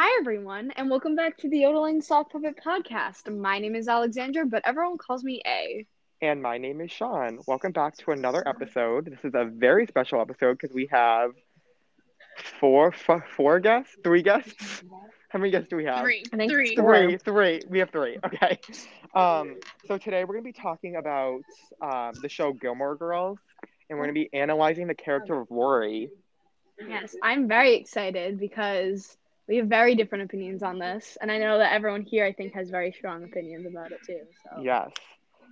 Hi, everyone, and welcome back to the Yodeling Soft Puppet Podcast. My name is Alexandra, but everyone calls me A. And my name is Sean. Welcome back to another episode. This is a very special episode because we have four, f- four guests, three guests. How many guests do we have? Three. I think Three. Three, three. We have three. Okay. Um, so today we're gonna be talking about um, the show Gilmore Girls, and we're gonna be analyzing the character of Rory. Yes, I'm very excited because we have very different opinions on this, and I know that everyone here, I think, has very strong opinions about it too. So Yes.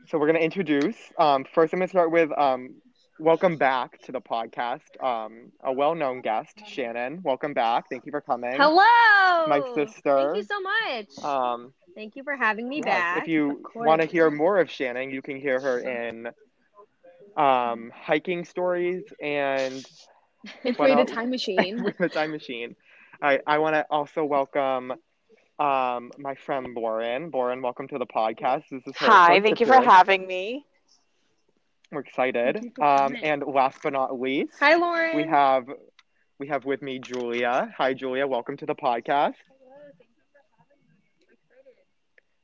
So we're gonna introduce. Um, first, I'm gonna start with um, welcome back to the podcast. Um, a well-known guest, Shannon. Welcome back. Thank you for coming. Hello, My sister. Thank you so much. Um, Thank you for having me yes, back. If you want to hear more of Shannon, you can hear her in um, hiking stories and it's What Rate a? Time Machine. the time machine. I, I want to also welcome um, my friend Lauren. Lauren, welcome to the podcast. This is her Hi, thank you for appearance. having me. We're excited. Thank you for Um, and last but not least, Hi, Lauren. we have we have with me Julia. Hi, Julia. Welcome to the podcast.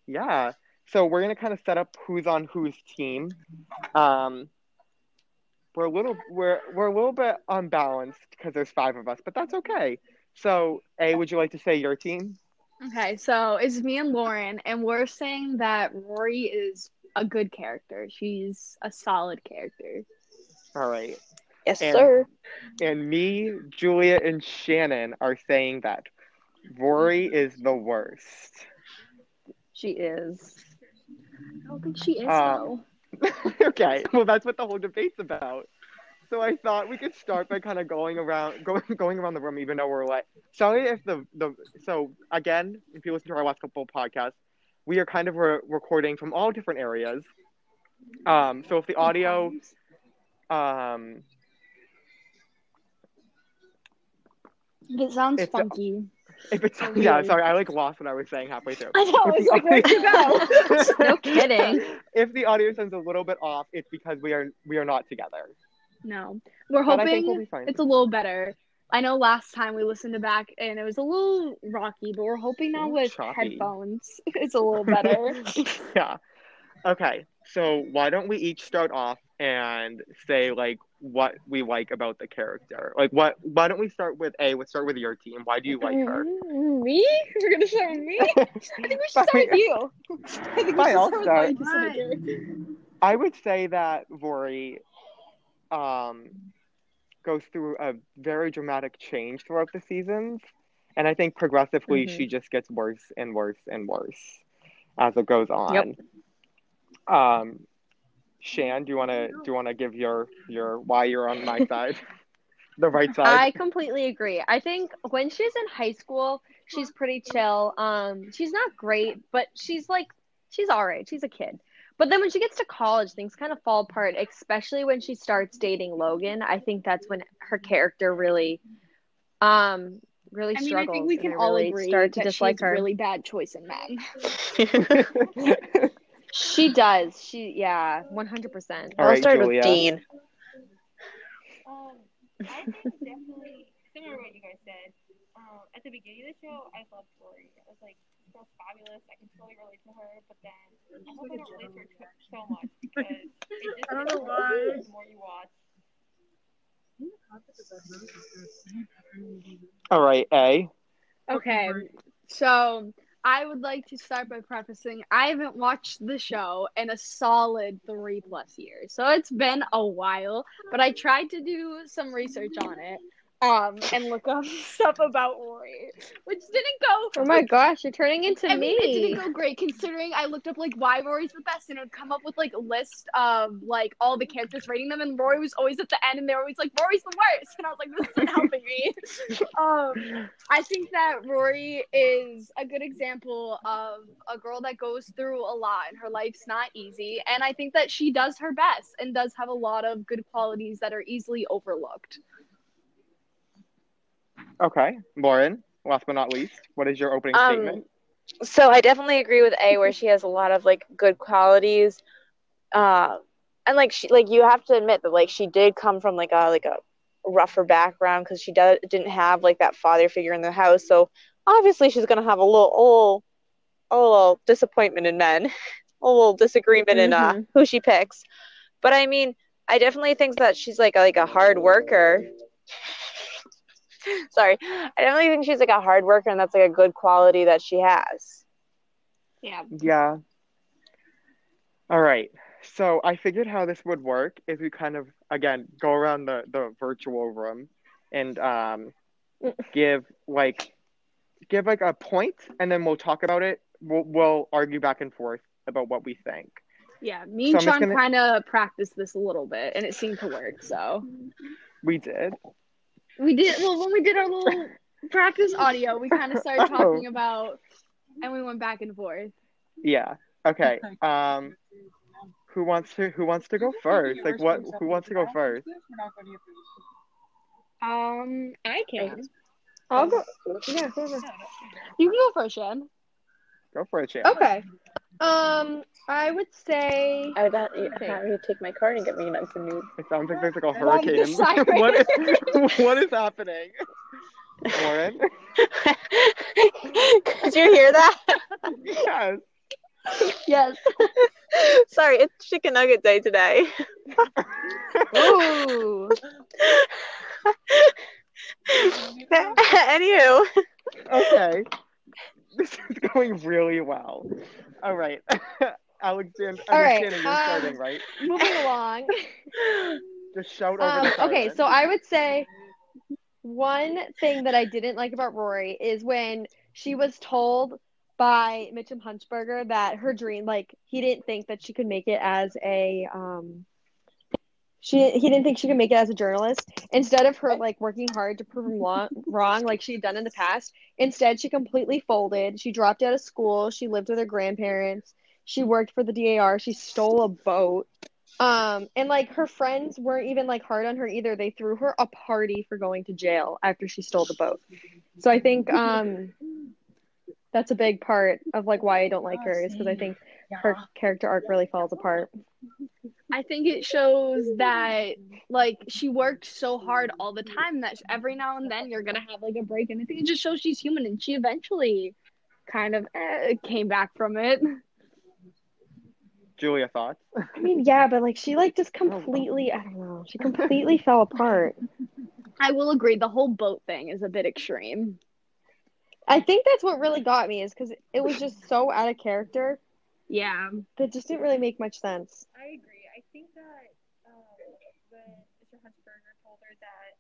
Yeah. So we're gonna kind of set up who's on whose team. Um, we're a little we're we're a little bit unbalanced because there's five of us, but that's okay. So, A, would you like to say your team? Okay, so it's me and Lauren, and we're saying that Rory is a good character. She's a solid character. All right. Yes, And- sir. And me, Julia, and Shannon are saying that Rory is the worst. she is. I don't think she is Uh, though. okay, well that's what the whole debate's about. So I thought we could start by kind of going around, going going around the room, even though we're like, sorry if the the so again, if you listen to our last couple of podcasts, we are kind of re- recording from all different areas. Um, so if the audio, um, If it sounds It's a- funky. if it's Oh, yeah, really? sorry, I like lost what I was saying halfway through. I know. If It's the like where'd you go? No kidding. if the audio sounds a little bit off, it's because we are we are not together. No, we're But hoping we'll be fine. it's a little better. I know last time we listened to back and it was a little rocky, but we're hoping now with choppy. headphones it's a little better. yeah. Okay. So why don't we each start off and say like what we like about the character? Like what? Why don't we start with A? Let's start with your team. Why do you like her? Mm, me? We're gonna start with me? I think we should start with you. I think we should I'll start with you to some degree. I would say that Rory um, goes through a very dramatic change throughout the seasons, and I think progressively Mhm. she just gets worse and worse and worse as it goes on. Yep. Um, Shan, do you want to do you want to give your your why you're on my side, the right side? I completely agree. I think when she's in high school, she's pretty chill. Um, she's not great, but she's like she's all right. She's a kid. But then when she gets to college, things kind of fall apart, especially when she starts dating Logan. I think that's when her character really um really I mean, I think we can all really agree start to that dislike she's a her. really bad choice in men. She does. She yeah, one hundred percent. All I'll right, start Julia. with Dean. Um, I think definitely similar to what you guys said. Um, at the beginning of the show, I loved Rory. I was like, this girl's fabulous. I can totally relate to her. But then I hope I don't relate to her t- so much because it just I don't know why. the more you watch. All right, A. Okay, so I would like to start by prefacing I haven't watched the show in a solid three plus years. So it's been a while, but I tried to do some research on it. Um, and look up stuff about Rory, which didn't go. Oh my gosh, you're turning into I mean, it didn't go great considering I looked up like why Rory's the best, and it would come up with like a list of like all the characters rating them, and Rory was always at the end, and they were always like Rory's the worst, and I was like, this isn't helping me. um, I think that Rory is a good example of a girl that goes through a lot, and her life's not easy, and I think that she does her best and does have a lot of good qualities that are easily overlooked. Okay, Lauren. Last but not least, what is your opening Um, statement? so I definitely agree with A, where she has a lot of like good qualities. Uh, and like she, like you have to admit that like she did come from like a like a rougher background because she does, didn't have like that father figure in the house. So obviously she's gonna have a little, a little, a little disappointment in men, a little disagreement in uh, Mhm. who she picks. But I mean, I definitely think that she's like a, like a hard worker. Sorry, I definitely think she's like a hard worker, and that's like a good quality that she has. Yeah. Yeah. All right. So I figured how this would work is we kind of again go around the the virtual room and um give like give like a point and then we'll talk about it. We'll we'll argue back and forth about what we think. Yeah. Me and I'm Sean gonna- kind of practiced this a little bit, and it seemed to work. So We did. We did. Well, when we did our little practice audio, we kind of started Oh. talking about, and we went back and forth. Yeah. Okay. Um who wants to who wants to go first? Like what who wants to go first? Um, I can. I'll go. Yeah, go, go. You can go first, Shan. Go for it, Chan. Okay. Um, I would say. I would have Okay. you take my card and get me nice and neat. It sounds like there's like a Mom, hurricane. what is what is happening? Lauren? Did you hear that? yes. Yes. Sorry, it's chicken nugget day today. Ooh. Anywho, Okay. This is going really well. All right. Alexander, All right, Alexander, you're um, starting, right? Moving along. Just shout over Um, okay, so I would say one thing that I didn't like about Rory is when she was told by Mitchum Huntzberger that her dream, like he didn't think that she could make it as a um she he didn't think she could make it as a journalist. Instead of her like working hard to prove him lo- wrong like she had done in the past, instead she completely folded. She dropped out of school. She lived with her grandparents. She worked for the DAR. She stole a boat. Um, and like her friends weren't even like hard on her either. They threw her a party for going to jail after she stole the boat. So I think um that's a big part of like why I don't like her is because I think her character arc really falls apart. I think it shows that like she worked so hard all the time that every now and then you're gonna have like a break, and I think it just shows she's human, and she eventually kind of eh, came back from it. Julia, thoughts? I mean, yeah, but like she like just completely I don't know. She completely fell apart. I will agree, the whole boat thing is a bit extreme. I think that's what really got me is because it was just so out of character Yeah, that just didn't really make much sense. I agree. I think that um, when Mr. Huntzberger told her that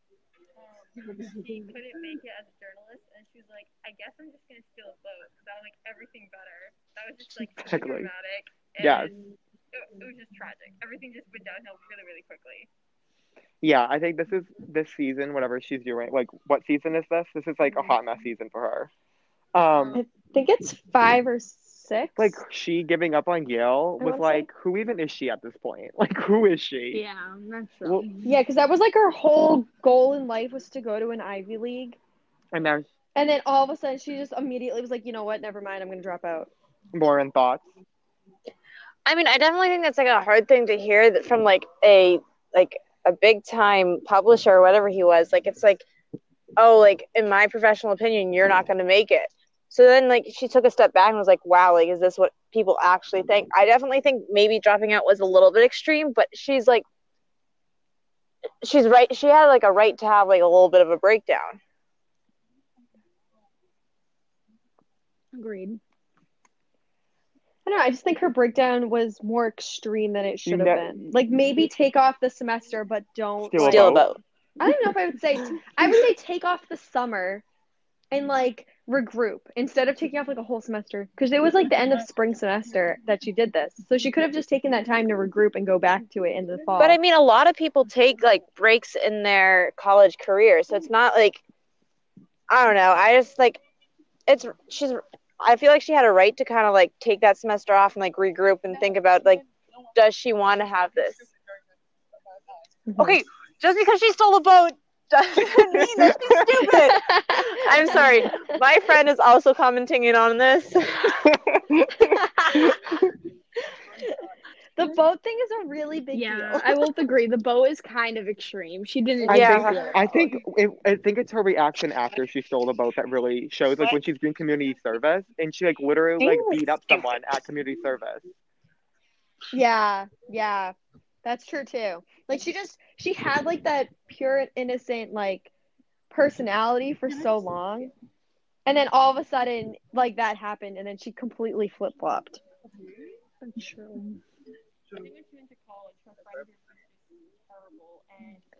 um, she couldn't make it as a journalist, and she was like, "I guess I'm just gonna steal a boat because that'll make everything better." That was just like super Exactly. dramatic. And Yes. It, it was just tragic. Everything just went downhill really, really quickly. Yeah, I think this is this season, whatever she's doing. Like, what season is this? This is like a hot mess season for her. Um, I think it's five or six. like she giving up on Yale I was wanna say- like, who even is she at this point? Like, who is she? yeah, that's Well, Yeah, because that was like her whole goal in life was to go to an Ivy League. And now, And then all of a sudden she just immediately was like, you know what, never mind, I'm gonna drop out. Lauren, thoughts? I mean, I definitely think that's like a hard thing to hear that from like a like a big time publisher or whatever he was. Like it's like, oh, like in my professional opinion, you're not going to make it. So then like she took a step back and was like, wow, like is this what people actually think? I definitely think maybe dropping out was a little bit extreme, but she's like, she's right. She had like a right to have like a little bit of a breakdown. agreed. I don't know, I just think her breakdown was more extreme than it should have ne- been. Like maybe take off the semester, but don't Steal a Steal a boat. boat. I don't know if I would say I would say take off the summer and like regroup instead of taking off like a whole semester because it was like the end of spring semester that she did this. So she could have just taken that time to regroup and go back to it in the fall. But I mean, a lot of people take like breaks in their college career, so it's not like I don't know. I just like it's she's. I feel like she had a right to kind of like take that semester off and like regroup and think about like, does she want to have this? Mhm. Okay, just because she stole a boat doesn't mean that she's stupid. I'm sorry. My friend is also commenting in on this. the The boat thing is a really big yeah, deal. I will agree. The bow is kind of extreme. She didn't. I Yeah. think I think it, I think it's her reaction after she stole the boat that really shows like when she's doing community service and she like literally like beat up someone at community service. Yeah, yeah. That's true too. Like she just she had like that pure innocent like personality for so long. And then all of a sudden like that happened and then she completely flip-flopped. True.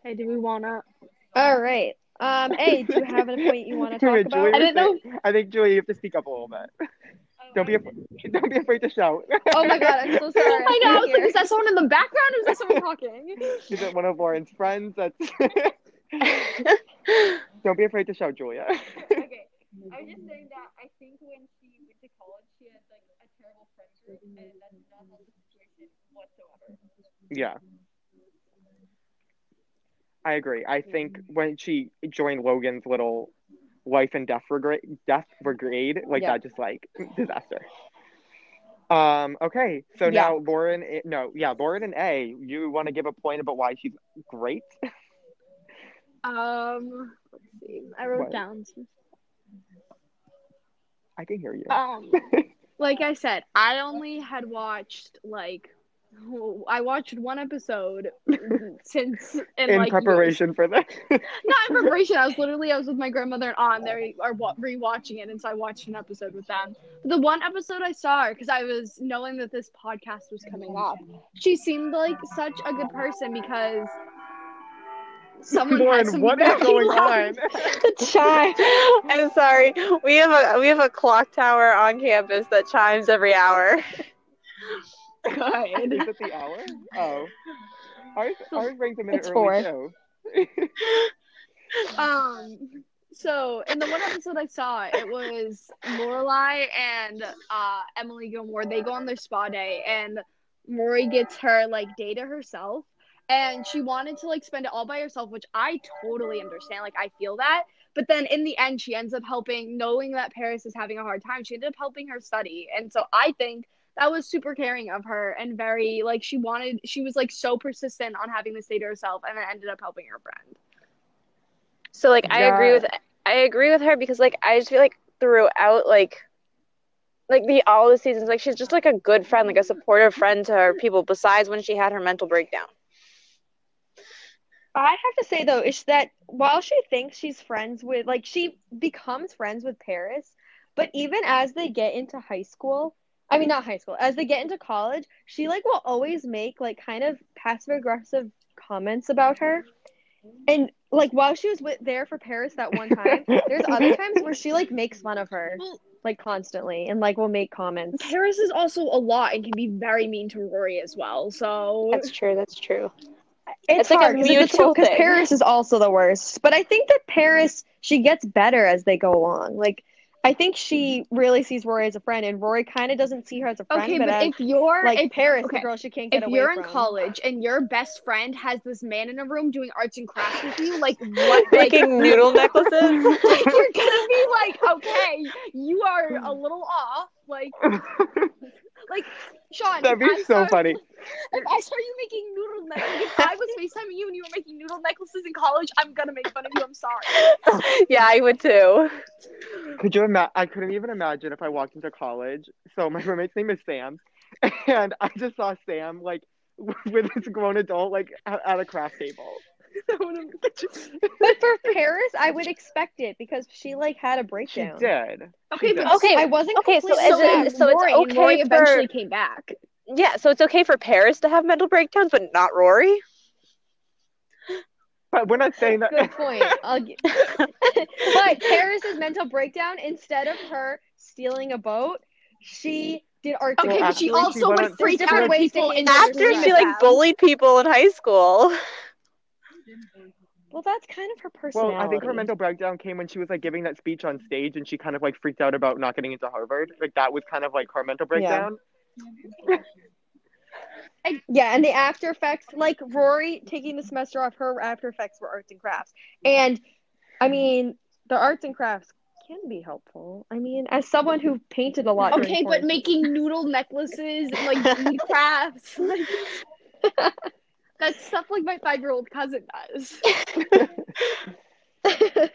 Hey, do we wanna? All right. Um A, do you have a point you want to Wait, talk Julie, about? I didn't know- I think Julie, you have to speak up a little bit. oh, Don't be I af- don't be afraid to shout. Oh my god, I'm so sorry. Oh my god! I was like, is that someone in the background or is that someone talking? She's at one of Lauren's friends. That's don't be afraid to shout, Julia. okay. I was just saying that I think when she went to college, she had like a terrible friend group, and that did not help the situation whatsoever. Yeah. I agree. I think when she joined Logan's little life and death brigade, death brigade, like that, just like disaster. Um. Okay. So Yeah. now Lauren, eh, no, yeah, Lauren and A. You want to give a point about why she's great? Um, let's see. I wrote What? down. Some, I can hear you. um, like I said, I only had watched like. I watched one episode since in, In like, preparation for this. Not in preparation. I was literally I was with my grandmother and aunt. They are rewatching it, and so I watched an episode with them. The one episode I saw because I was knowing that this podcast was coming up. She seemed like such a good person because someone had Lauren, some what is going loud- on? The chime. I'm sorry. We have a we have a clock tower on campus that chimes every hour. Is it the hour? Oh. Ours, ours rings a minute It's early four. too. Um. So in the one episode I saw, it was Lorelai and uh, Emily Gilmore. They go on their spa day, and Rory gets her like day to herself, and she wanted to like spend it all by herself, which I totally understand. Like I feel that, but then in the end, she ends up helping, knowing that Paris is having a hard time. She ended up helping her study, and so I think that was super caring of her and very like she wanted. She was like so persistent on having this day to herself, and then ended up helping her friend. So like I agree with I agree with her because like I just feel like throughout like like the all the seasons like she's just like a good friend like a supportive friend to her people besides when she had her mental breakdown. I have to say though, is that while she thinks she's friends with, like, she becomes friends with Paris, but even as they get into high school, I mean, not high school, as they get into college, she like will always make like kind of passive aggressive comments about her. And like while she was with, there for Paris that one time, there's other times where she like makes fun of her like constantly and like will make comments. Paris is also a lot and can be very mean to Rory as well. So That's true. That's true. It's, It's like a hard mutual because thing. Paris is also the worst. But I think that Paris she gets better as they go along. Like I think she really sees Rory as a friend, and Rory kind of doesn't see her as a friend. okay, but, but if you're like if, Paris, okay, the girl she can't get if away you're in from. college and your best friend has this man in a room doing arts and crafts with you, like what? Like, Making noodle necklaces. you're gonna be like, okay, you are a little off. Like, like Sean, That'd be I so saw- funny. If I saw you making noodle necklaces, if I was FaceTiming you and you were making noodle necklaces in college, I'm gonna make fun of you. I'm sorry. yeah, I would too. Could you imagine? I couldn't even imagine if I walked into college. So my roommate's name is Sam, and I just saw Sam like with this grown adult like at at a craft table. But for Paris, I would expect it because she like had a She breakdown. did. Okay, She but. Okay, I wasn't okay, so completely is mad. so it's Rory, and okay Rory for- eventually came back. Yeah, so it's okay for Paris to have mental breakdowns, but not Rory. But we're not saying that. Good point. I'll gi- but Paris's mental breakdown, instead of her stealing a boat, she did art. Okay, Well, but she actually, she also went would on- freak There's different out ways to people in After she like bullied people in high school. Well, that's kind of her personality. Well. I think her mental breakdown came when she was like giving that speech on stage, and she kind of like freaked out about not getting into Harvard. Like that was kind of like her mental breakdown. Yeah, Yeah. and the after effects, like Rory taking the semester off, her after effects were arts and crafts. And I mean, the arts and crafts can be helpful. I mean, as someone who painted a lot. Okay, but making noodle necklaces and like bead crafts, like, that's stuff like my five year old cousin does.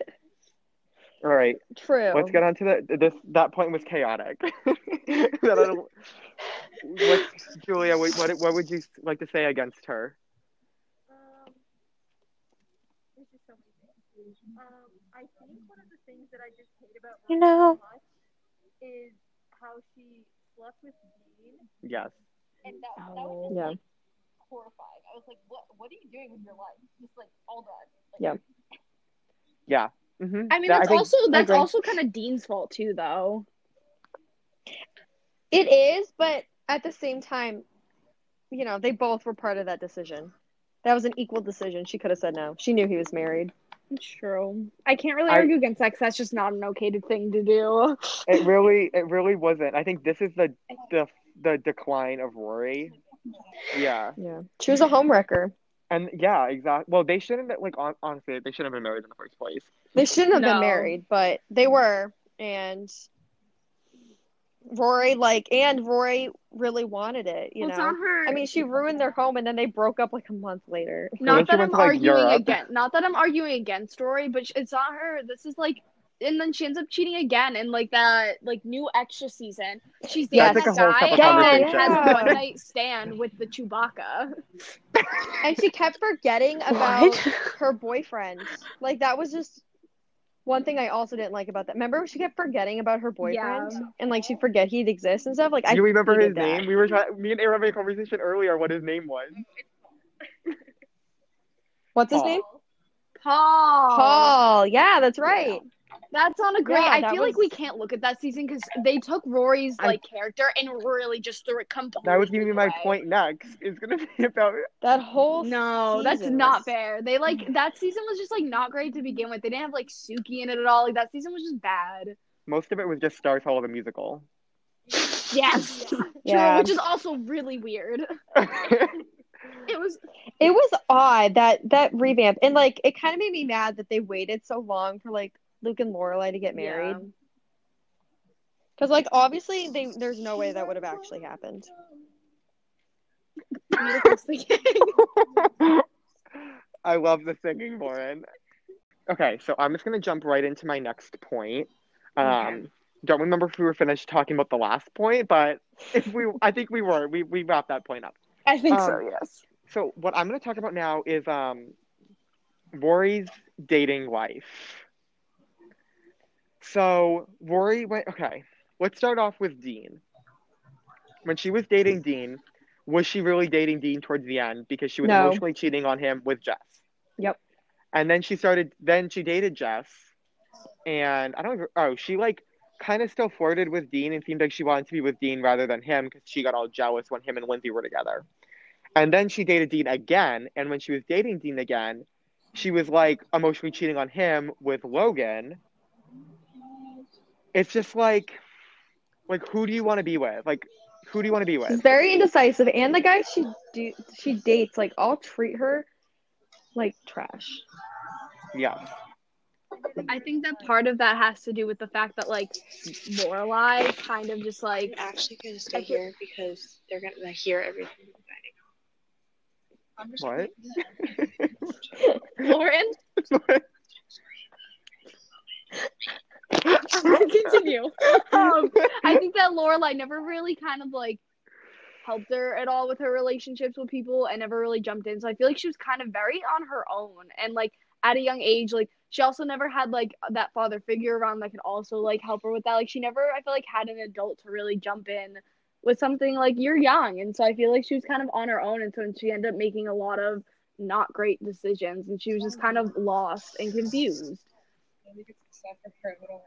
All right, True. let's get on to the this. That point was chaotic. That I don't- Julia, what, what what would you like to say against her? Um, so. Um, I think one of the things that I just hate about You know. is how she slept with Dean, Yes. and that that was Oh, just yeah. like horrifying. I was like, what What are you doing with your life? Just like all done. Like, Yeah. Yeah. hmm I mean, that's think, also that's also kind of Dean's fault too, though. It is, but at the same time, you know, they both were part of that decision. That was an equal decision. She could have said no. She knew he was married. It's true. I can't really I- argue against that 'cause that's just not an okay thing to do. it really it really wasn't. I think this is the the the decline of Rory. Yeah. Yeah. She was a homewrecker. And yeah, exactly. Well, they shouldn't have, like on, honestly, they shouldn't have been married in the first place. They shouldn't have No. been married, but they were. And Rory, like, and Rory really wanted it, you Well, it's know? her. I mean, she ruined their home and then they broke up like a month later. not that I'm to, like, arguing Europe. against. Not that I'm arguing against Rory, but it's not her. This is like, and then she ends up cheating again in like that like new extra season. She's Yeah, dating that's that like a guy and then conversation. has a one night stand with the Chewbacca. And she kept forgetting about her boyfriend. Like, that was just one thing I also didn't like about that. Remember, she kept forgetting about her boyfriend? Yeah. And like, she'd forget he'd exist and stuff. Like, I you remember his that. name? We were trying. Me and Aaron having a conversation earlier. What his name was? What's his name? Paul. Paul. Yeah, that's right. That's on a great. Yeah, I that feel like we can't look at that season because they took Rory's I- like character and really just threw it completely. That was gonna be my point next. It's gonna be about. That whole No, that's season not fair. They like that season was just like not great to begin with. They didn't have like Sookie in it at all. Like that season was just bad. Most of it was just Stars Hollow the musical. Yes, Yeah. True, which is also really weird. It was It was odd that that revamp, and like it kind of made me mad that they waited so long for like Luke and Lorelai to get married. Yeah. Because like obviously they there's no way that would have actually happened. Beautiful singing. I love the singing, Lauren. Okay, so I'm just gonna jump right into my next point. Um, Okay. don't remember if we were finished talking about the last point, but if we, I think we were. We we wrapped that point up. I think so. Um, Yes. So what I'm gonna talk about now is um, Rory's dating life. So Rory went. Okay, let's start off with Dean. When she was dating Dean, was she really dating Dean towards the end because she was No. emotionally cheating on him with Jess? Yep. And then she started. Then she dated Jess, and I don't. Oh, she like kind of still flirted with Dean and seemed like she wanted to be with Dean rather than him because she got all jealous when him and Lindsay were together. And then she dated Dean again, and when she was dating Dean again, she was like emotionally cheating on him with Logan. It's just like, like who do you want to be with? Like, who do you want to be with? She's with? very indecisive, and the guys she do she dates like all treat her like trash. Yeah, I think that part of that has to do with the fact that like Lorelai kind of just like actually gonna stay here because they're gonna hear everything. what? Lauren. I'm gonna continue. Um, I think that Lorelai never really kind of like helped her at all with her relationships with people and never really jumped in. So I feel like she was kind of very on her own and like at a young age, like she also never had like that father figure around that could also like help her with that. Like she never I feel like had an adult to really jump in with something like you're young. And so I feel like she was kind of on her own and so she ended up making a lot of not great decisions and she was just kind of lost and confused.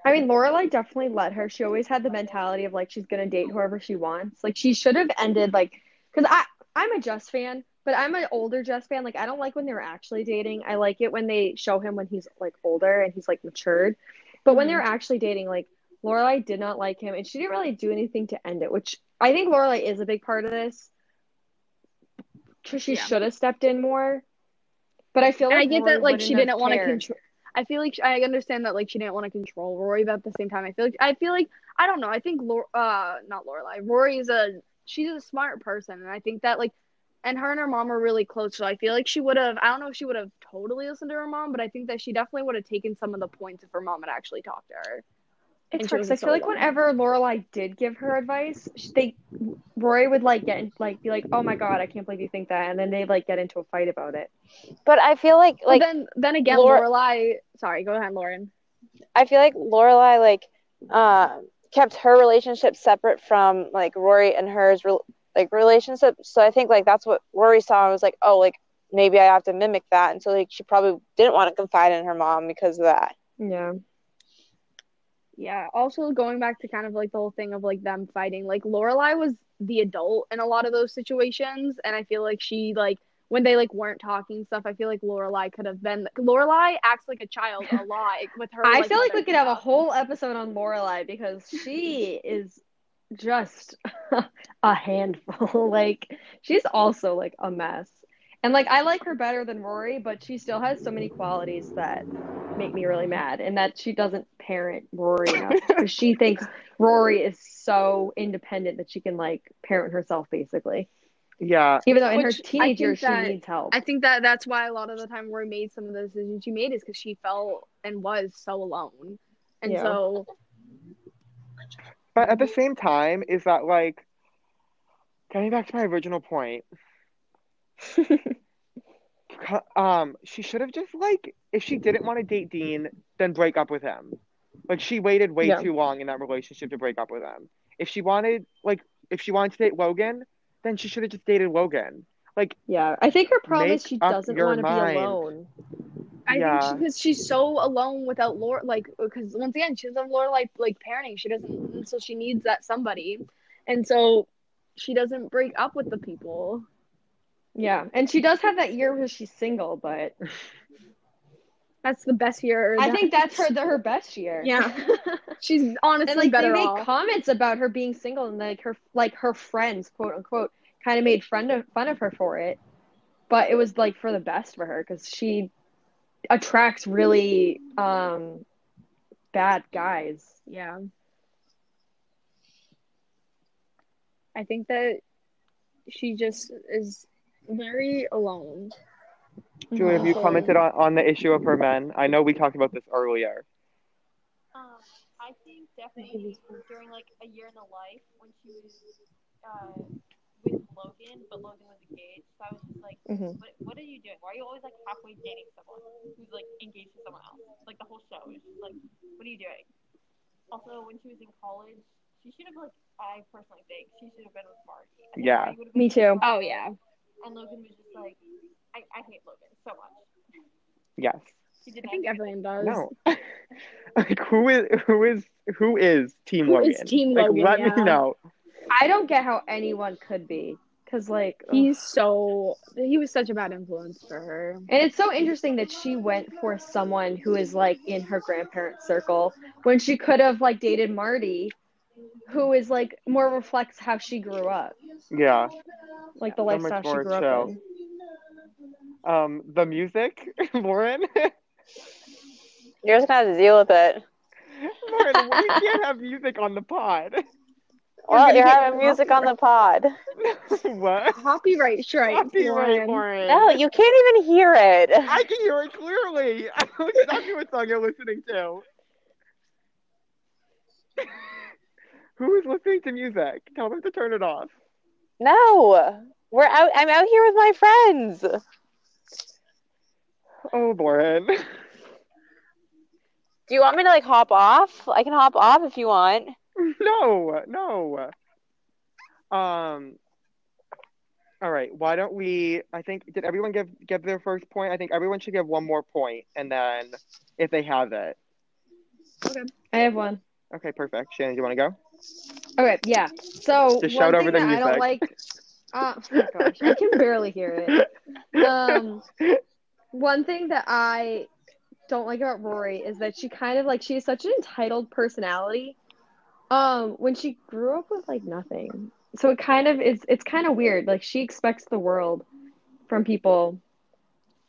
I mean, Lorelai definitely let her. She always had the mentality of like she's gonna date whoever she wants. Like she should have ended like because I I'm a Jess fan, but I'm an older Jess fan. Like I don't like when they're actually dating. I like it when they show him when he's like older and he's like matured. But when they're mm-hmm. actually dating, like Lorelai did not like him, and she didn't really do anything to end it. Which I think Lorelai is a big part of this. She Yeah. should have stepped in more. But I feel And like I get Rory that like she didn't want to control I feel like I understand that like she didn't want to control Rory, but at the same time, I feel like I feel like I don't know. I think Lor- uh not Lorelai. Rory is a she's a smart person, and I think that like and her and her mom are really close. So I feel like she would have. I don't know if she would have totally listened to her mom, but I think that she definitely would have taken some of the points if her mom had actually talked to her. It's she I feel like young. whenever Lorelai did give her advice, sh- they Rory would like get in, like be like, "Oh my god, I can't believe you think that," and then they like get into a fight about it. But I feel like like then then again, Lor- Lorelai. Sorry, go ahead, Lauren. I feel like Lorelai like uh, kept her relationship separate from like Rory and hers re- like relationship. So I think like that's what Rory saw and was like, oh, like maybe I have to mimic that. And so like she probably didn't want to confide in her mom because of that. Yeah. Yeah. Also, going back to kind of like the whole thing of like them fighting, like Lorelai was the adult in a lot of those situations, and I feel like she like when they like weren't talking stuff. I feel like Lorelai could have been. Lorelai acts like a child a lot with her. I feel like we could have a whole episode on Lorelai because she is just a handful. like she's also like a mess. And like I like her better than Rory, but she still has so many qualities that make me really mad and that she doesn't parent Rory enough she thinks Rory is so independent that she can like parent herself basically. Yeah, Even though in her Which I teenage think years she needs help. I think that that's why a lot of the time Rory made some of the decisions she made is because she felt and was so alone, and Yeah. so but at the same time, is that like getting back to my original point? Cu- um, she should have just like if she didn't want to date Dean, then break up with him. Like she waited way Yeah. too long in that relationship to break up with him. If she wanted like if she wanted to date Logan, then she should have just dated Logan. Like yeah, I think her problem is she doesn't want to mind. be alone. I Yeah. think because she's so alone without Laura, like because once again she doesn't have Laura like like parenting. She doesn't, and so she needs that somebody, and so she doesn't break up with the people. Yeah, and she does have that year where she's single, but That's the best year. I that- think that's her the, her best year. Yeah, she's honestly and like better they made off. comments about her being single, and like her like her friends, quote unquote, kind of made fun of fun of her for it. But it was like for the best for her because she attracts really um bad guys. Yeah. I think that she just is very alone. Julie, have you commented on, on the issue of her men? I know we talked about this earlier. Um, I think definitely during like a year in the life when she was uh, with Logan, but Logan was engaged. So I was just like, Mhm. what, what are you doing? Why are you always like halfway dating someone who's like engaged to someone else? Like the whole show is just like, what are you doing? Also, when she was in college, she should have like, I personally think she should have been with Marty. Yeah. Marty would have been Me too. Oh yeah. And Logan was just like, I, I hate Logan so much. Yes. I think everyone does. No. like who is who is who is Team Who Logan? is Team like Logan, let yeah. me know. I don't get how anyone could be because like ugh. He's so he was such a bad influence for her. And it's so interesting that she went for someone who is like in her grandparents' circle when she could have like dated Marty, who is like more reflects how she grew up, Yeah. like the So much lifestyle she more grew up in. Um the music, Lauren. You're just gonna have to deal with it. Lauren, we can't have music on the pod. Well, you're having music on the pod. what? Copyright strike. Copyright, Lauren. Lauren. No, you can't even hear it. I can hear it clearly. I know exactly what song you're listening to. Who is listening to music? Tell them to turn it off. No, we're out. I'm out here with my friends. Oh, Lauren. Do you want me to like hop off? I can hop off if you want. no, no. Um. All right. Why don't we? I think did everyone give give their first point? I think everyone should give one more point, and then if they have it. Okay. I have one. Okay, perfect. Shannon, do you want to go? Okay, yeah. So Just one shout thing over the that I don't like. Uh, oh my gosh, I can barely hear it. Um, one thing that I don't like about Rory is that she kind of like she has such an entitled personality. Um, when she grew up with like nothing, so it kind of is. It's kind of weird. Like she expects the world from people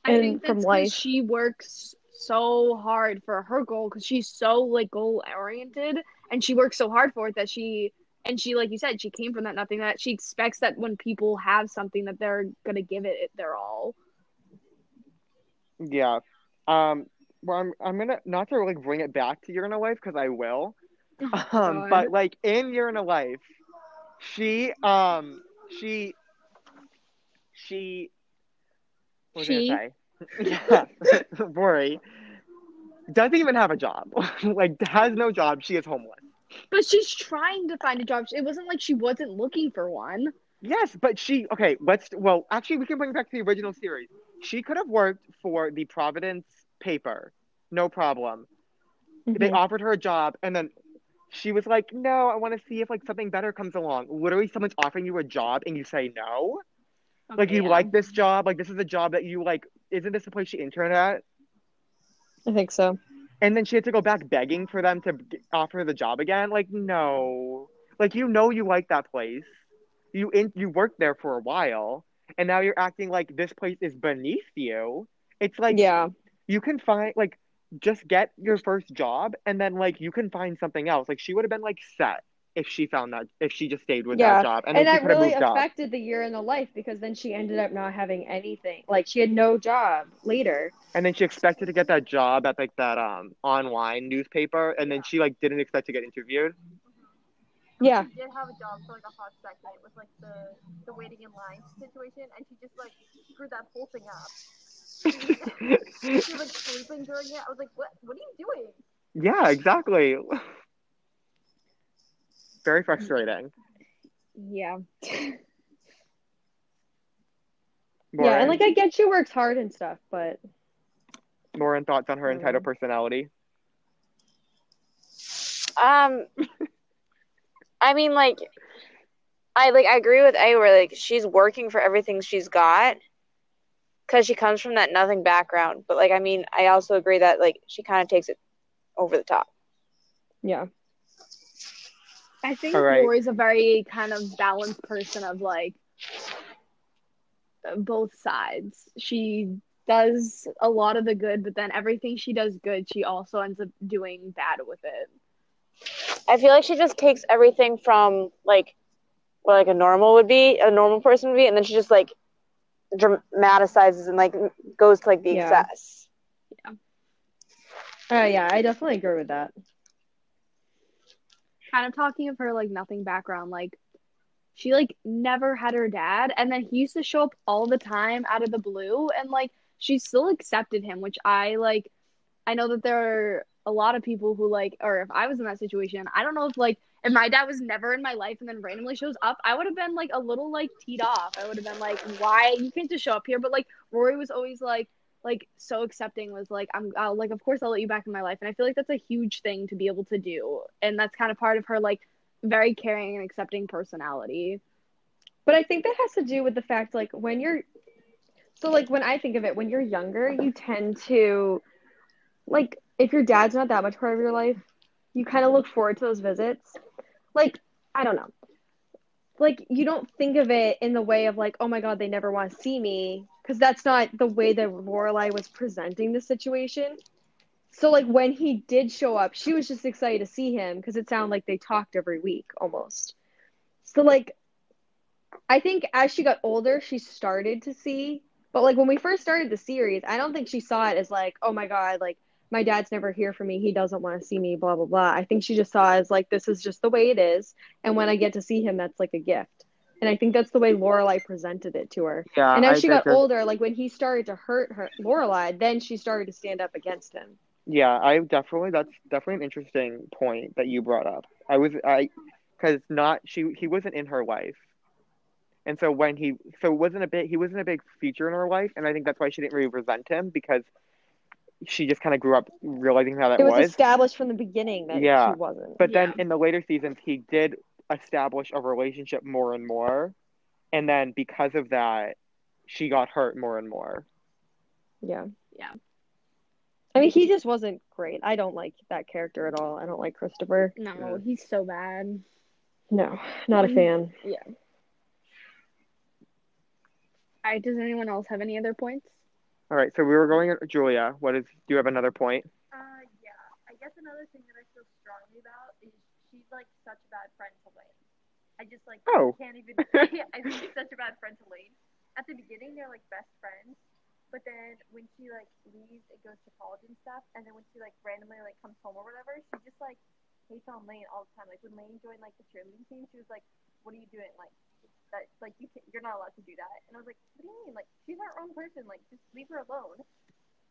I and think from that's 'cause life. she works so hard for her goal because she's so like goal oriented and she works so hard for it that she and she like you said she came from that nothing that she expects that when people have something that they're gonna give it their all. Yeah. Um. Well, I'm I'm gonna not to like bring it back to Year in a Life because I will. Um. God. But like in Year in a Life, she um she she. What was I gonna say? Yeah, Rory doesn't even have a job. like has no job. She is homeless. But she's trying to find a job. It wasn't like she wasn't looking for one. Yes, but she okay. Let's well, actually, we can bring it back to the original series. She could have worked for the Providence paper, no problem. They Mhm. offered her a job, and then she was like, "No, I want to see if like something better comes along." Literally, someone's offering you a job, and you say no. Like you Yeah. like this job, like this is a job that you like. Isn't this the place she interned at? I think so. And then she had to go back begging for them to offer her the job again. Like no, like you know you like that place. You in you worked there for a while, and now you're acting like this place is beneath you. It's like yeah. you can find like just get your first job, and then like you can find something else. Like she would have been like set if she found that if she just stayed with Yeah, that job, and, And then that could really moved up. affected the year in the life because then she ended up not having anything. Like she had no job later. And then she expected to get that job at like that um online newspaper, and then she like didn't expect to get interviewed. Yeah. She did have a job for like a hot second. It was like the the waiting in line situation, and she just like screwed that whole thing up. She was like sleeping during it. I was like, what? What are you doing? yeah, exactly. Very frustrating. Yeah. Yeah, and like I get she works hard and stuff, but Lauren, thoughts on her Mm. entitled personality? Um, I mean, like, I like I agree with A where like she's working for everything she's got because she comes from that nothing background. But like, I mean, I also agree that like she kind of takes it over the top. yeah. I think All right. Lori's a very kind of balanced person of like both sides. She does a lot of the good, but then everything she does good, she also ends up doing bad with it. I feel like she just takes everything from like what like a normal would be, a normal person would be, and then she just like dramatizes and like goes to like the Yeah. excess. Yeah. Uh, yeah, I definitely agree with that. Kind of talking of her like nothing background, like she like never had her dad, and then he used to show up all the time out of the blue, and like she still accepted him, which I like. I know that there are a lot of people who like, or if I was in that situation, I don't know if like if my dad was never in my life and then randomly shows up, I would have been like a little like teed off. I would have been like, why you can't just show up here? But like Rory was always like like so accepting was like I'm I'll, like of course I'll let you back in my life and I feel like that's a huge thing to be able to do and that's kind of part of her like very caring and accepting personality. But I think that has to do with the fact like when you're so like when I think of it, when you're younger, you tend to like if your dad's not that much part of your life, you kind of look forward to those visits. Like, I don't know. Like you don't think of it in the way of like, oh my god, they never want to see me, because that's not the way that Lorelai was presenting the situation. So like when he did show up, she was just excited to see him because it sounded like they talked every week almost. So like I think as she got older, she started to see. But like when we first started the series, I don't think she saw it as like, oh my god, like my dad's never here for me. He doesn't want to see me, blah blah blah. I think she just saw it as like this is just the way it is, and when I get to see him, that's like a gift. And I think that's the way Lorelai presented it to her. Yeah, and as I she got that- older, like when he started to hurt her Lorelai, then she started to stand up against him. Yeah, I definitely that's definitely an interesting point that you brought up. I was I because not she he wasn't in her life, and so when he so it wasn't a bit he wasn't a big feature in her life, and I think that's why she didn't really resent him because she just kind of grew up realizing how that It was, was. established from the beginning that Yeah, he wasn't. But then in the later seasons, he did establish a relationship more and more, and then because of that, she got hurt more and more. Yeah. Yeah. I mean, he just wasn't great. I don't like that character at all. I don't like Christopher. No, Yeah. he's so bad. No, not a fan. Yeah. All right, does anyone else have any other points? All right, so we were going. At Julia, what is? Do you have another point? Uh, yeah. I guess another thing that I feel strongly about is she's like such a bad friend to Lane. I just like Oh. can't even. I think she's such a bad friend to Lane. At the beginning, they're like best friends, but then when she like leaves and goes to college and stuff, and then when she like randomly like comes home or whatever, she just like hates on Lane all the time. Like when Lane joined like the cheerleading team, she was like, "What are you doing? Like that? Like you can, you're not allowed to do that." And I was like, "What do you mean? Like she's our own person. Like just leave her alone."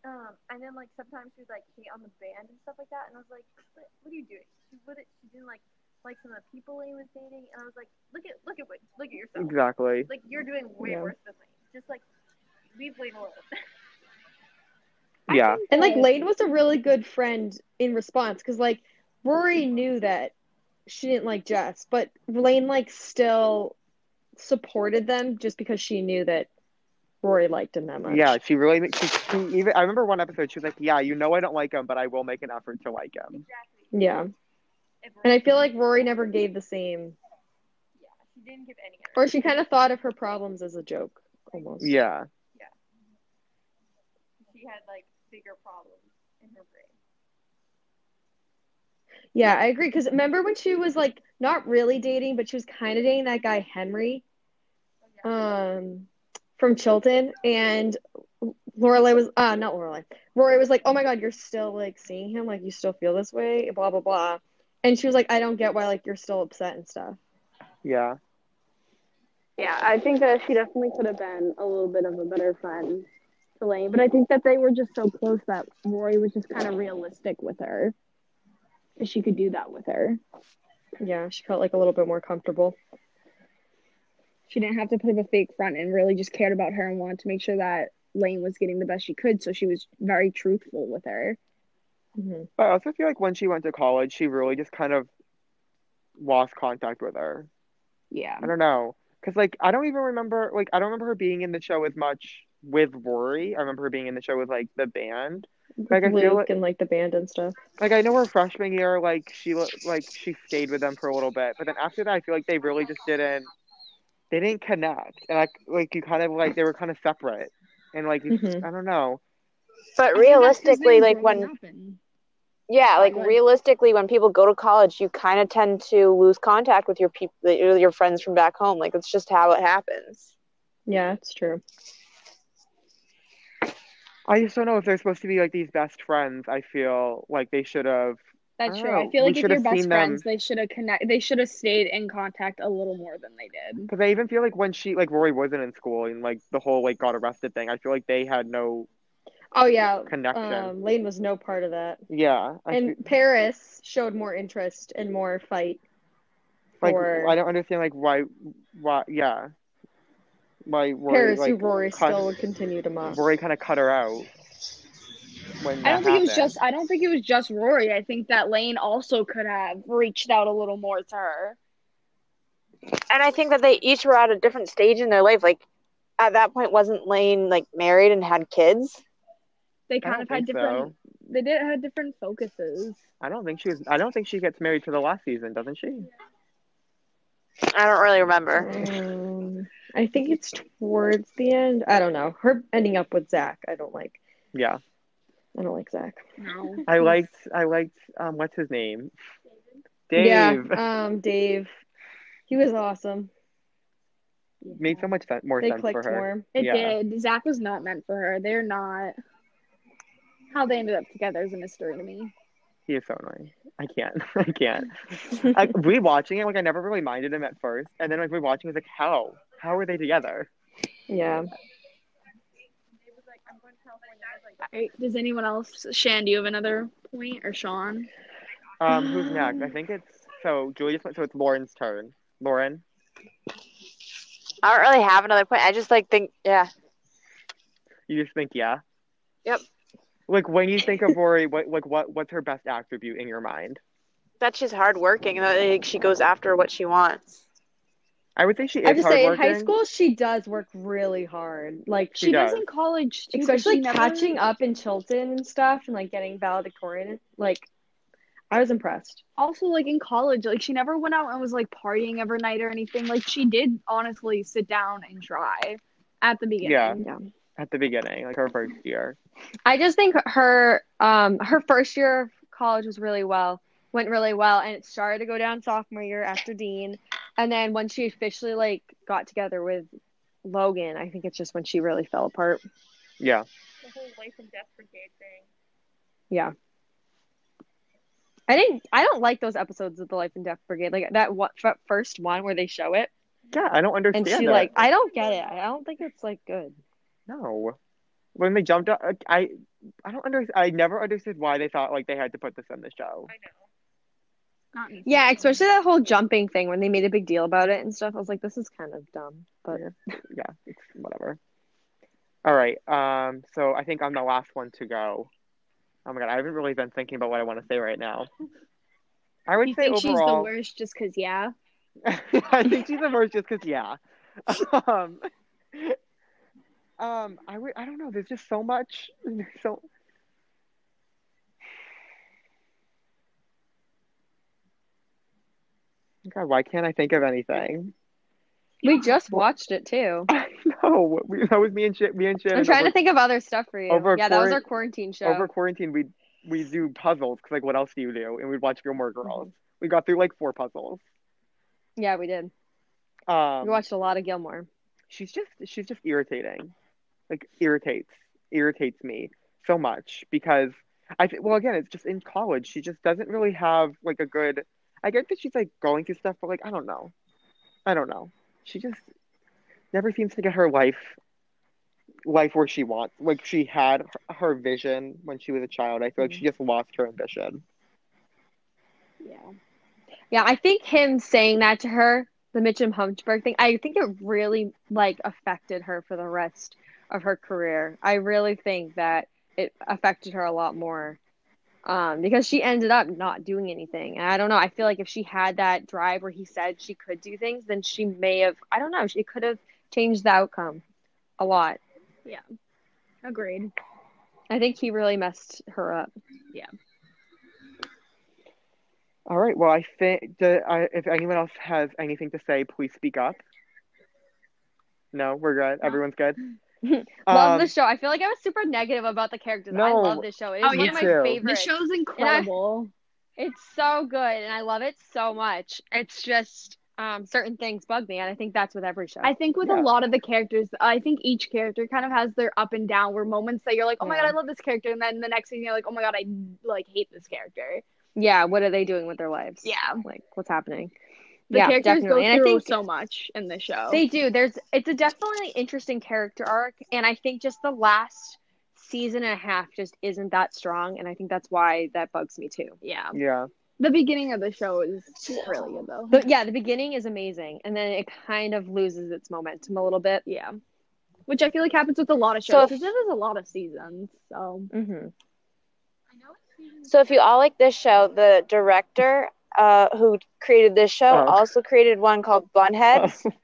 Um, and then like sometimes she would like hate on the band and stuff like that, and I was like, "What, what are you doing?" She wouldn't. She didn't like like some of the people Lane was dating, and I was like, "Look at look at what look at yourself. Exactly. Like you're doing way Yeah. worse than Lane. Just like leave Lane alone." Yeah. And like Lane was a really good friend in response because like Rory knew that she didn't like Jess, but Lane like still supported them just because she knew that Rory liked him that much. Yeah, she really. She, she even. I remember one episode. She was like, "Yeah, you know, I don't like him, but I will make an effort to like him." exactly. Yeah. And I feel like Rory never gave the same, yeah, she didn't give any. or she kind of thought of her problems as a joke almost. Yeah. Yeah. She had like bigger problems in her brain. Yeah, I agree. Because remember when she was like not really dating, but she was kind of dating that guy Henry, So, yeah. um, from Chilton, and Lorelai was uh not Lorelai. Rory was like, "Oh my God, you're still like seeing him, like you still feel this way, blah blah blah," and she was like, "I don't get why like you're still upset and stuff." Yeah. Yeah, I think that she definitely could have been a little bit of a better friend to Lane, but I think that they were just so close that Rory was just kind of realistic with her. That she could do that with her. Yeah, she felt like a little bit more comfortable. She didn't have to put up a fake front and really just cared about her and wanted to make sure that Lane was getting the best she could. So she was very truthful with her. hmm But I also feel like when she went to college, she really just kind of lost contact with her. Yeah. I don't know. Because, like, I don't even remember, like, I don't remember her being in the show as much with Rory. I remember her being in the show with, like, the band. Like, I feel like, and like the band and stuff. like, I know her freshman year, like, she, lo- like, she stayed with them for a little bit. But then after that, I feel like they really just didn't, they didn't connect. And, like, like you kind of, like, they were kind of separate. And, like, you- Mhm. I don't know. But I think that's 'cause they realistically, like when up and- yeah, like Like- realistically, when people go to college, you kind of tend to lose contact with your people, your friends from back home. Like it's just how it happens. Yeah, it's true. I just don't know if they're supposed to be, like, these best friends. I feel like they should have, That's true. I know. feel like if you're best seen them- friends, they should have connect. They should have stayed in contact a little more than they did. Because I even feel like when she, like, Rory wasn't in school and, like, the whole, like, got arrested thing, I feel like they had no Oh yeah, connection. um, Lane was no part of that. Yeah. I And Paris showed more interest and more fight like, for I don't understand, like, why, why, yeah. Why Rory, Paris, who Rory cut- still would continue to mock. Rory kind of cut her out when I don't that think it was just. I don't think it was just Rory. I think that Lane also could have reached out a little more to her. And I think that they each were at a different stage in their life. Like at that point, wasn't Lane like married and had kids? They kind of had different. so. They did have different focuses. I don't think she was. I don't think she gets married to the last season, doesn't she? I don't really remember. Um, I think it's towards the end. I don't know. Her ending up with Zach. I don't like. Yeah. I don't like Zach. No. I liked. I liked. Um, what's his name? Dave. Yeah. Um, Dave. He was awesome. Made so much sen- more They sense for clicked her. more. It Yeah. did. Zach was not meant for her. They're not. How they ended up together is a mystery to me. He is so annoying. I can't. I can't. like rewatching it, like I never really minded him at first, and then like rewatching, it was like, how? How are they together? Yeah. It was like, I'm going to California. I was like, Right. Does anyone else? Shan, do you have another point or Sean? Um, who's next? I think it's so Julie went. So it's Lauren's turn. Lauren. I don't really have another point. I just like think, yeah, You just think, yeah. Yep. Like when you think of Rory, what like what what's her best attribute in your mind? that she's hardworking and that like, she goes after what she wants. I would say she is I have to say, in high school, she does work really hard. Like, She She, does. does. in college too. but especially she never- catching up in Chilton and stuff, and like getting valedictorian. Like, I was impressed. Also, like in college, like she never went out and was like partying every night or anything. Like she did honestly sit down and try at the beginning. Yeah. Yeah. at the beginning, like her first year. I just think her um her first year of college was really well went really well and it started to go down sophomore year after Dean and then when she officially like got together with Logan I think it's just when she really fell apart. Yeah. The whole life and death brigade thing. Yeah. I didn't I don't like those episodes of the Life and Death Brigade like that what f- first one where they show it Yeah, I don't understand. and understand she that. like I don't get it. I don't think it's like good. No. When they jumped up, I I don't understand. I never understood why they thought like they had to put this in the show. I know. Not. Yeah, especially that whole jumping thing when they made a big deal about it and stuff. I was like, this is kind of dumb. But Yeah, it's whatever. All right. Um. So I think I'm the last one to go. Oh my god, I haven't really been thinking about what I want to say right now. I would You say think she's the overall, worst just because, yeah? I think she's the worst just because yeah. Um. Um. I would. I don't know. There's just so much. So. God, why can't I think of anything? we just watched it too. I know. We, that was me and Sh- me and Shannon. I'm trying over, to think of other stuff for you. over yeah, that was our quarantine show. over quarantine. We we do puzzles because like what else do you do? And we'd watch Gilmore Girls. We got through like four puzzles. Yeah, we did. Um, We watched a lot of Gilmore. she's just she's just irritating, like irritates irritates me so much because I th- well again it's just in college she just doesn't really have like a good. I get that she's like going through stuff, but like I don't know, I don't know. She just never seems to get her life life where she wants. Like she had her, her vision when she was a child. I feel like she mm-hmm. just lost her ambition. Yeah. Yeah, I think him saying that to her, the Mitchum Huntzberger thing, I think it really like affected her for the rest of her career. I really think that it affected her a lot more. Um, because she ended up not doing anything. And I don't know, I feel like if she had that drive where he said she could do things, then she may have I don't know, she could have changed the outcome a lot. Yeah, agreed. I think he really messed her up. Yeah. All right. Well, I think the, I, if anyone else has anything to say, please speak up. No, we're good. No. Everyone's good. love Um, the show. I feel like I was super negative about the characters. I love this show. It is Oh, one yeah. of my too. favorites. This show's incredible. It's so good and I love it so much. It's just um, certain things bug me, and I think that's with every show. I think with Yeah. a lot of the characters, I think each character kind of has their up and down where moments that you're like, oh my Yeah. god, I love this character, and then the next thing you're like, oh my god, I like hate this character. yeah, what are they doing with their lives? Yeah. like what's happening? The yeah, characters definitely. go And I through think so much in the show. they do. There's it's a definitely interesting character arc, and I think just the last season and a half just isn't that strong, and I think that's why that bugs me too. yeah. Yeah. The beginning of the show is really good though. But yeah, the beginning is amazing, and then it kind of loses its momentum a little bit. yeah. Which I feel like happens with a lot of So shows if- because this is a lot of seasons. So hmm So if you all like this show, the director uh, who created this show Oh. also created one called Bunheads.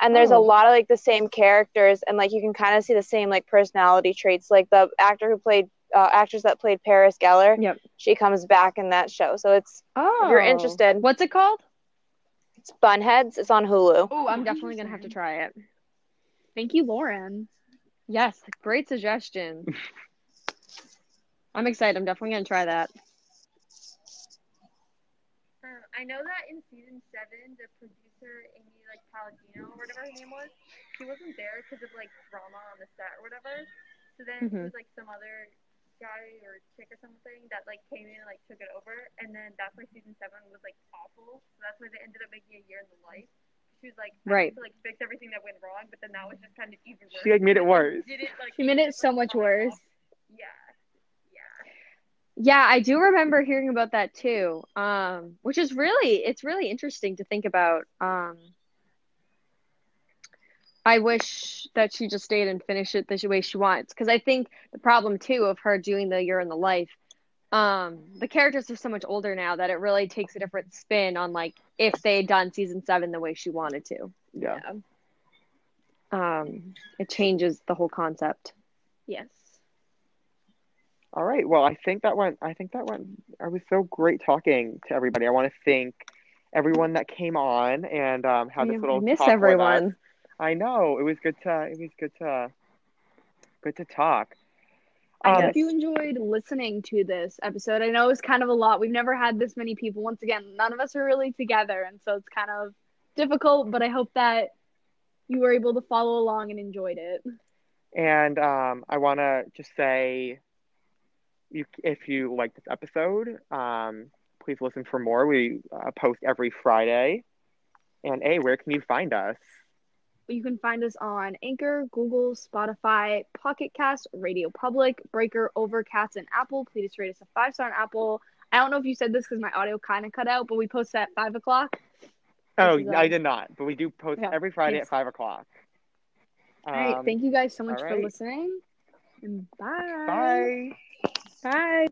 And there's Oh. a lot of like the same characters, and like you can kind of see the same like personality traits. Like the actor who played, uh, actress that played Paris Geller, Yep. she comes back in that show. So it's Oh, if you're interested, What's it called? it's Bunheads. It's on Hulu. Oh, I'm definitely gonna have to try it. thank you, Lauren. Yes, great suggestion. I'm excited. I'm definitely gonna try that. I know that in season seven, the producer Amy like Palladino or whatever her name was, she wasn't there because of like drama on the set or whatever. So then it Mhm. was like some other guy or chick or something that like came in and like took it over, and then that's why season seven was like awful. So that's why they ended up making a year in the life. She was like Right. to like fix everything that went wrong, but then that was just kind of even worse. She like made it worse. Did it like She made it so much worse. Yeah, yeah. Yeah, I do remember hearing about that too. Um, which is really it's really interesting to think about. Um, I wish that she just stayed and finished it the way she wants because I think the problem too of her doing the year in the life, um, the characters are so much older now that it really takes a different spin on like if they had done season seven the way she wanted to. Yeah. Um, it changes the whole concept. Yes. All right. Well, I think that went. I think that went. I was so great talking to everybody. I want to thank everyone that came on and um, had this little I miss everyone. I know it was good to. It was good to good to talk. I Um, hope you enjoyed listening to this episode. I know it was kind of a lot. We've never had this many people. Once again, none of us are really together, and so it's kind of difficult. But I hope that you were able to follow along and enjoyed it. And um, I want to just say, you, if you like this episode, um, please listen for more. We uh, post every Friday. And A, where can you find us? You can find us on Anchor, Google, Spotify, Pocket Cast, Radio Public, Breaker, Overcast, and Apple. Please rate us a five star on Apple. I don't know if you said this because my audio kind of cut out, but we post at five o'clock. Oh, is, I um, did not, but we do post yeah, every Friday thanks. at 5 o'clock. all right. Um, Thank you guys so much all for listening. And bye. Bye. Bye.